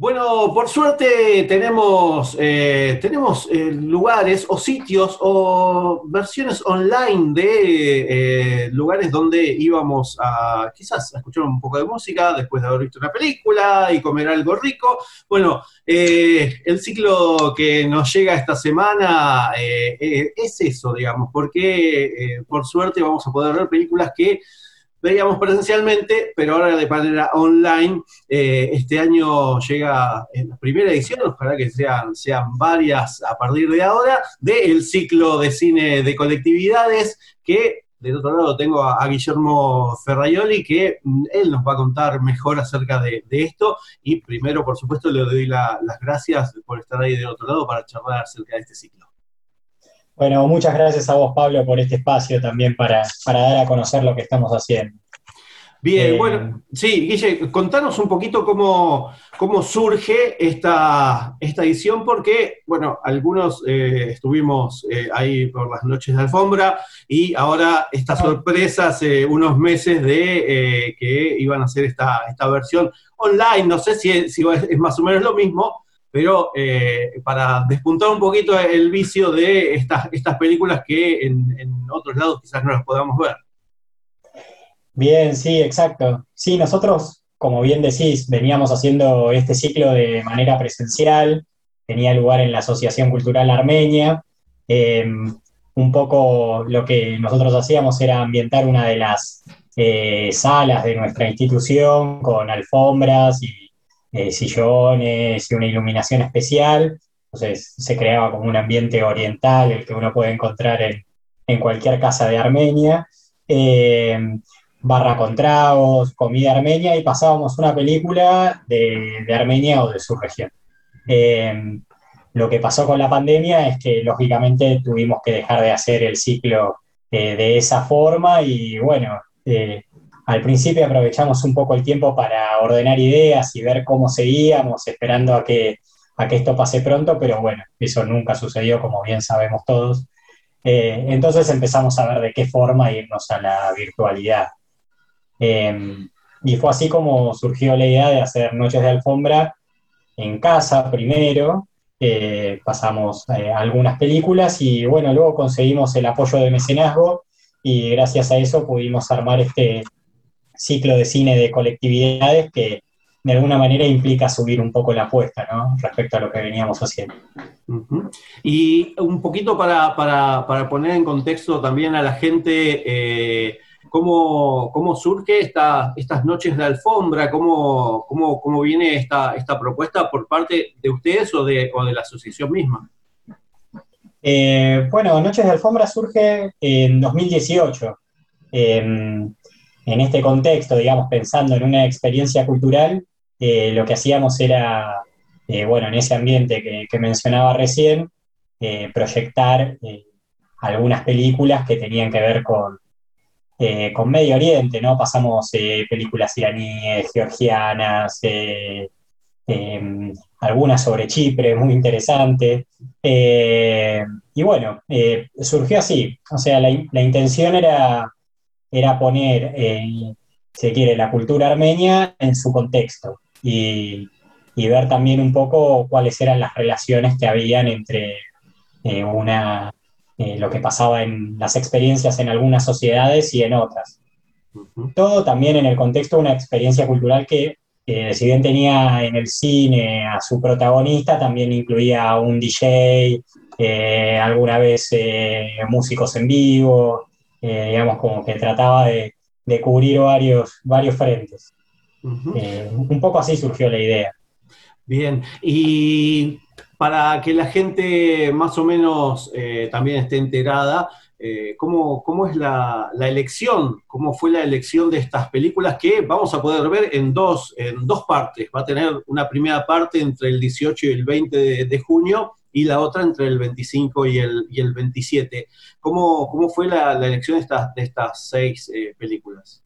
Bueno, por suerte tenemos, eh, tenemos eh, lugares o sitios o versiones online de eh, lugares donde íbamos a quizás a escuchar un poco de música después de haber visto una película y comer algo rico. Bueno, el ciclo que nos llega esta semana es eso, digamos, porque por suerte vamos a poder ver películas que veíamos presencialmente, pero ahora de manera online. Eh, este año llega en la primera edición, ojalá que sean, sean varias a partir de ahora, del ciclo de cine de colectividades que del otro lado tengo a, Guillermo Ferraioli, que mm, él nos va a contar mejor acerca de, esto. Y primero, por supuesto, le doy las gracias por estar ahí del otro lado para charlar acerca de este ciclo. Bueno, muchas gracias a vos, Pablo, por este espacio también para, dar a conocer lo que estamos haciendo. Bien, eh, bueno, sí, Guille, contanos un poquito cómo, cómo surge esta, esta edición, porque, bueno, algunos eh, estuvimos eh, ahí por las noches de alfombra y ahora esta sorpresa hace unos meses de que iban a hacer esta, esta versión online, no sé si, si es más o menos lo mismo, pero eh, para despuntar un poquito el vicio de estas, películas que en, otros lados quizás no las podamos ver. Bien, sí, exacto. Sí, nosotros, como bien decís, veníamos haciendo este ciclo de manera presencial, tenía lugar en la Asociación Cultural Armenia. Em, un poco lo que nosotros hacíamos era ambientar una de las eh, salas de nuestra institución con alfombras y eh, sillones y una iluminación especial. Entonces se creaba como un ambiente oriental, el que uno puede encontrar en, cualquier casa de Armenia. Eh, barra con tragos, comida armenia y pasábamos una película de, Armenia o de su región. Eh, lo que pasó con la pandemia es que lógicamente tuvimos que dejar de hacer el ciclo de esa forma y bueno, al principio aprovechamos un poco el tiempo para ordenar ideas y ver cómo seguíamos, esperando a que, a que esto pase pronto, pero bueno, eso nunca sucedió, como bien sabemos todos. Eh, entonces empezamos a ver de qué forma irnos a la virtualidad. Em, y fue así como surgió la idea de hacer noches de alfombra en casa primero. Eh, pasamos eh, algunas películas y bueno, luego conseguimos el apoyo de mecenazgo y gracias a eso pudimos armar este, ciclo de cine de colectividades que de alguna manera implica subir un poco la apuesta, ¿no? Respecto a lo que veníamos haciendo. Y un poquito para, poner en contexto también a la gente, eh, ¿cómo, surge esta, estas noches de alfombra? ¿Cómo, cómo, viene esta, esta propuesta por parte de ustedes o de, o de la asociación misma? Eh, bueno, Noches de Alfombra surge en 2018 en este contexto, digamos, pensando en una experiencia cultural, eh, lo que hacíamos era, eh, bueno, en ese ambiente que, mencionaba recién, eh, proyectar algunas películas que tenían que ver con, con Medio Oriente, ¿no? Pasamos películas iraníes, georgianas, em, algunas sobre Chipre, muy interesante. y bueno, surgió así, o sea, la intención era era poner, eh, si quiere, la cultura armenia en su contexto y, ver también un poco cuáles eran las relaciones que habían entre eh, una, eh, lo que pasaba en las experiencias en algunas sociedades y en otras. Todo también en el contexto de una experiencia cultural que, si bien tenía en el cine a su protagonista, también incluía a un DJ, alguna vez músicos en vivo, eh, digamos, como que trataba de, cubrir varios, varios frentes. Eh, un poco así surgió la idea. Bien, y para que la gente más o menos eh, también esté enterada, eh, cómo, es la, elección, cómo fue la elección de estas películas que vamos a poder ver en dos, en dos partes. Va a tener una primera parte entre el 18 y el 20 de, junio y la otra entre el 25 y el, y el 27. ¿Cómo, ¿Cómo, fue la, elección de estas, seis eh, películas?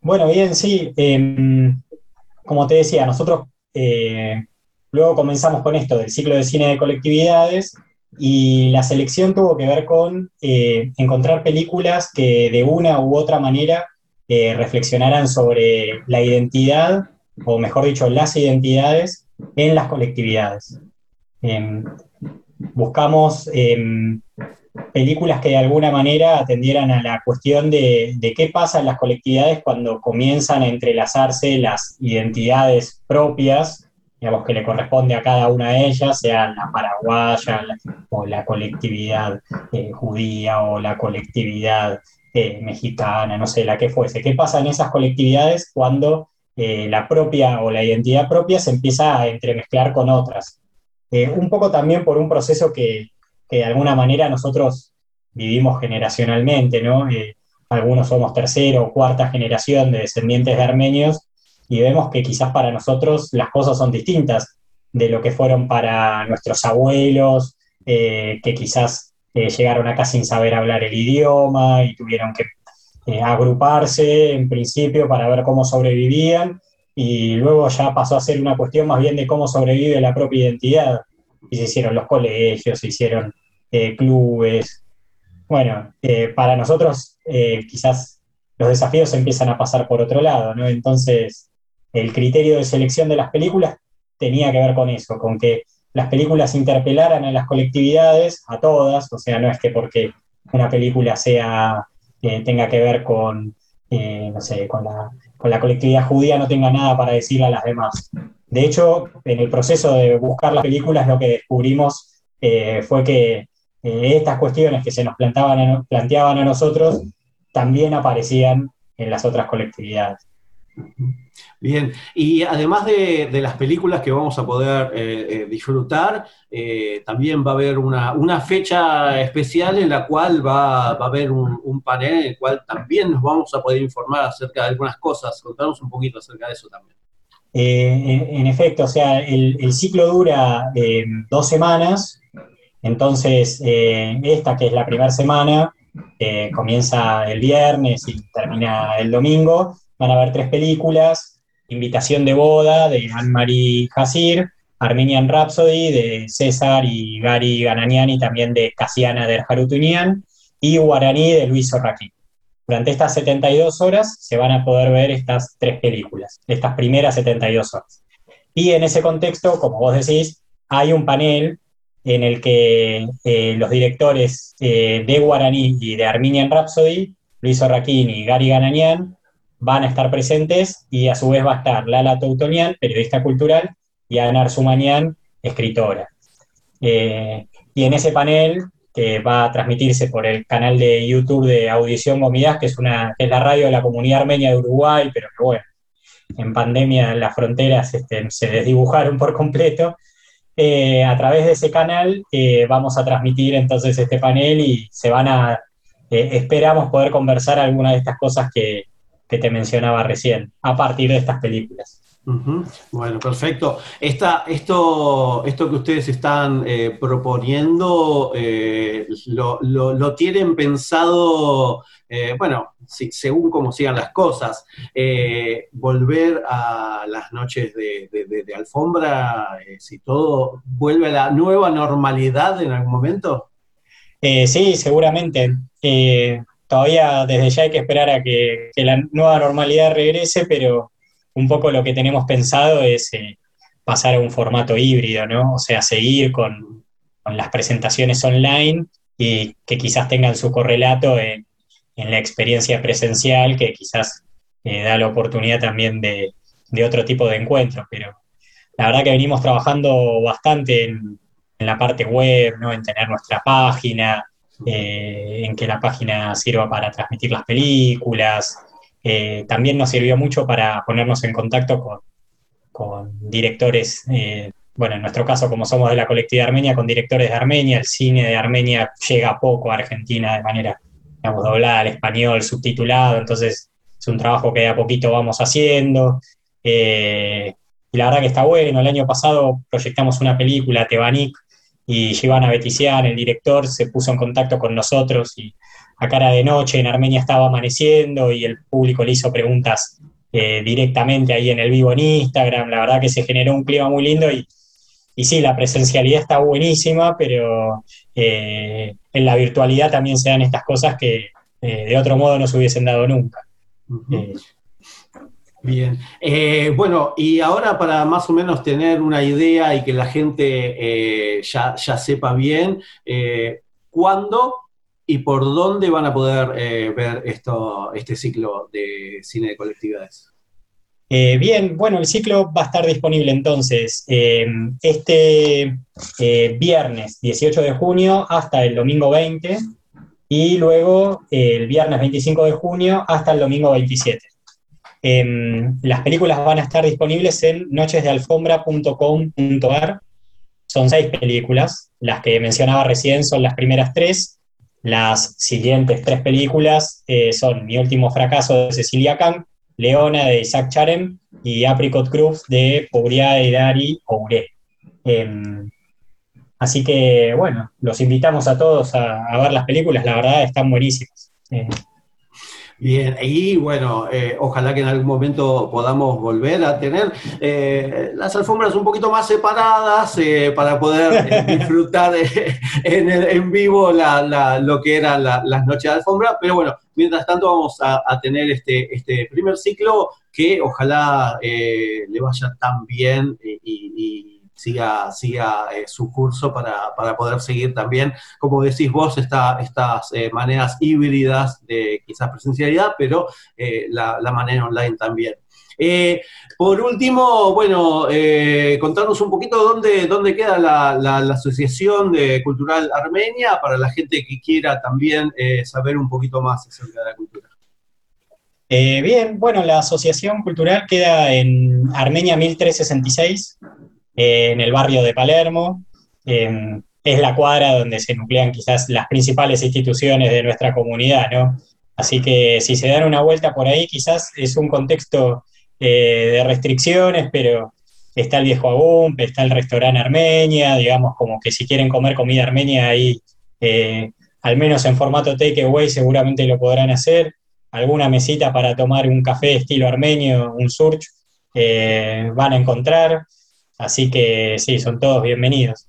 Bueno, bien, sí. Em, como te decía, nosotros eh, luego comenzamos con esto del ciclo de cine de colectividades y la selección tuvo que ver con eh, encontrar películas que de una u otra manera reflexionaran sobre la identidad, o mejor dicho, las identidades en las colectividades. Em, buscamos em, películas que de alguna manera atendieran a la cuestión de, qué pasa en las colectividades cuando comienzan a entrelazarse las identidades propias digamos, que le corresponde a cada una de ellas, sea la paraguaya o la colectividad eh, judía o la colectividad eh, mexicana, no sé, la que fuese. ¿Qué pasa en esas colectividades cuando eh, la propia o la identidad propia se empieza a entremezclar con otras? Un poco también por un proceso que, que, de alguna manera nosotros vivimos generacionalmente, ¿no? algunos somos tercera o cuarta generación de descendientes de armenios y vemos que quizás para nosotros las cosas son distintas de lo que fueron para nuestros abuelos, eh, que quizás eh, llegaron acá sin saber hablar el idioma y tuvieron que eh, agruparse en principio para ver cómo sobrevivían y luego ya pasó a ser una cuestión más bien de cómo sobrevive la propia identidad. Y se hicieron los colegios, se hicieron clubes. Bueno, para nosotros quizás los desafíos empiezan a pasar por otro lado, ¿no? Entonces, el criterio de selección de las películas tenía que ver con eso, con que las películas interpelaran a las colectividades, a todas, o sea, no es que porque una película sea, eh, tenga que ver con, eh, no sé, con la, con la colectividad judía no tenga nada para decirle a las demás. De hecho, en el proceso de buscar las películas lo que descubrimos eh, fue que estas cuestiones que se nos planteaban planteaban a nosotros también aparecían en las otras colectividades. Bien, y además de, las películas que vamos a poder eh, eh, disfrutar, eh, también va a haber una, fecha especial en la cual va, a haber un, panel en el cual también nos vamos a poder informar acerca de algunas cosas. Contanos un poquito acerca de eso también. En, efecto, o sea, el, ciclo dura dos semanas, entonces esta que es la primera semana, comienza el viernes y termina el domingo, van a haber tres películas Invitación de boda de Anne-Marie Hasir, Armenian Rhapsody de César y Gary Gananiani, también de Casiana de Harutunian, y Guaraní de Luis Orraquín. Durante estas 72 horas se van a poder ver estas tres películas, estas primeras 72 horas. Y en ese contexto, como vos decís, hay un panel en el que eh, los directores eh, de Guaraní y de Armenian Rhapsody, Luis Orraquín y Gary Gananian, van a estar presentes y a su vez va a estar Lala Toutonian, periodista cultural, y Ana Arzumañán, escritora. Eh, y en ese panel, que va a transmitirse por el canal de YouTube de Audición Gomidas, que es, una, es la radio de la comunidad armenia de Uruguay, pero que bueno, en pandemia las fronteras este, se desdibujaron por completo. Eh, a través de ese canal eh, vamos a transmitir entonces este panel y se van a, esperamos poder conversar algunas de estas cosas que, que te mencionaba recién, a partir de estas películas. Bueno, perfecto. esto, esto que ustedes están eh, proponiendo, eh, lo, tienen pensado, eh, bueno, según cómo sigan las cosas, volver a las noches de, de alfombra, si todo vuelve a la nueva normalidad en algún momento. sí, seguramente todavía desde ya hay que esperar a que, la nueva normalidad regrese, pero un poco lo que tenemos pensado es eh, pasar a un formato híbrido, ¿no? O sea, seguir con, las presentaciones online y que quizás tengan su correlato en, la experiencia presencial, que quizás eh, da la oportunidad también de, otro tipo de encuentros, pero la verdad que venimos trabajando bastante en, en la parte web, ¿no? en tener nuestra página, eh, en que la página sirva para transmitir las películas. Eh, también nos sirvió mucho para ponernos en contacto con, directores eh, bueno, en nuestro caso, como somos de la colectividad armenia, con directores de Armenia, el cine de Armenia llega poco a Argentina de manera, digamos, doblada al español, subtitulado, entonces es un trabajo que de a poquito vamos haciendo. Y la verdad que está bueno. El año pasado proyectamos una película, Tebanik, y Giovanna Betisian, el director, se puso en contacto con nosotros y a cara de noche en Armenia estaba amaneciendo y el público le hizo preguntas eh, directamente ahí en el vivo en Instagram. La verdad que se generó un clima muy lindo y, y sí, la presencialidad está buenísima, pero eh, en la virtualidad también se dan estas cosas que de otro modo no se hubiesen dado nunca. Bien. Eh, bueno, y ahora para más o menos tener una idea y que la gente eh, ya, sepa bien, eh, ¿cuándo y por dónde van a poder ver esto, este ciclo de cine de colectividades? bien, bueno, el ciclo va a estar disponible entonces este viernes 18 de junio hasta el domingo 20 y luego el viernes 25 de junio hasta el domingo 27. Em, las películas van a estar disponibles en nochesdealfombra.com.ar. Son seis películas. Las que mencionaba recién son las primeras tres. Las siguientes tres películas eh, son Mi último fracaso de Cecilia Kang, Leona de Isaac Charem y Apricot Cruz de y Dari Oure. Em, así que, bueno, los invitamos a todos a, ver las películas. La verdad, están buenísimas. Eh, Bien, y bueno, eh, ojalá que en algún momento podamos volver a tener eh, las alfombras un poquito más separadas eh, para poder disfrutar en, vivo lo que eran las noches de alfombra. Pero bueno, mientras tanto vamos a, tener este, este primer ciclo que ojalá le vaya tan bien y siga, siga eh, su curso para, poder seguir también, como decís vos, estas eh, maneras híbridas de quizás presencialidad, pero eh, la, manera online también. por último, bueno, contarnos un poquito dónde, dónde queda la, Asociación de Cultural Armenia para la gente que quiera también saber un poquito más acerca de la cultura. bien, bueno, la Asociación Cultural queda en Armenia 1366, eh, en el barrio de Palermo. Em, es la cuadra donde se nuclean quizás las principales instituciones de nuestra comunidad, ¿no? Así que si se dan una vuelta por ahí, quizás es un contexto eh, de restricciones, pero está el viejo Agumpe, está el restaurante Armenia, digamos, como que si quieren comer comida armenia ahí, eh, al menos en formato takeaway, seguramente lo podrán hacer. Alguna mesita para tomar un café estilo armenio, un surch, van a encontrar. Así que sí, son todos bienvenidos.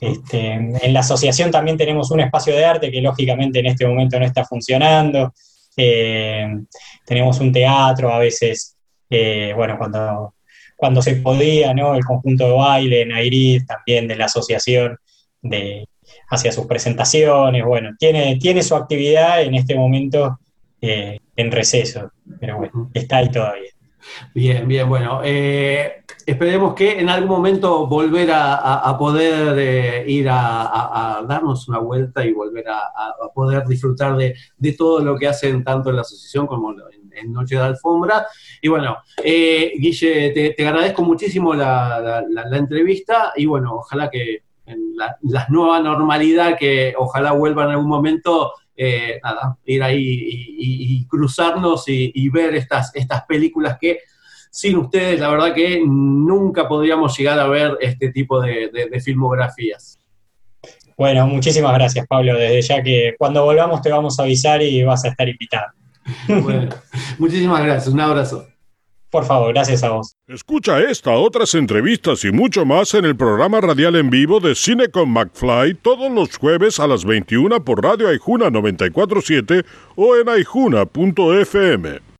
Este, en la asociación también tenemos un espacio de arte que lógicamente en este momento no está funcionando. Eh, tenemos un teatro a veces, eh, bueno, cuando, cuando se podía, ¿no? El conjunto de baile, Nairit, también de la asociación, de, hacia sus presentaciones, bueno, tiene, tiene su actividad en este momento eh, en receso, pero bueno, está ahí todavía. Bien, bien, bueno. Eh, esperemos que en algún momento volver a, poder eh, ir a, darnos una vuelta y volver a, poder disfrutar de, todo lo que hacen tanto en la asociación como en, Noche de Alfombra. Y bueno, eh, Guille, te, agradezco muchísimo la, entrevista y bueno, ojalá que en la, nueva normalidad que ojalá vuelva en algún momento. Nada, ir ahí y, cruzarnos y, ver estas, estas películas que sin ustedes, la verdad que nunca podríamos llegar a ver este tipo de, filmografías. Bueno, muchísimas gracias, Pablo. Desde ya que cuando volvamos te vamos a avisar y vas a estar invitado. Bueno, muchísimas gracias. Un abrazo. Por favor, gracias a vos. Escucha esta, otras entrevistas y mucho más en el programa radial en vivo de Cine con McFly todos los jueves a las 21 por Radio Aijuna 947 o en aijuna.fm.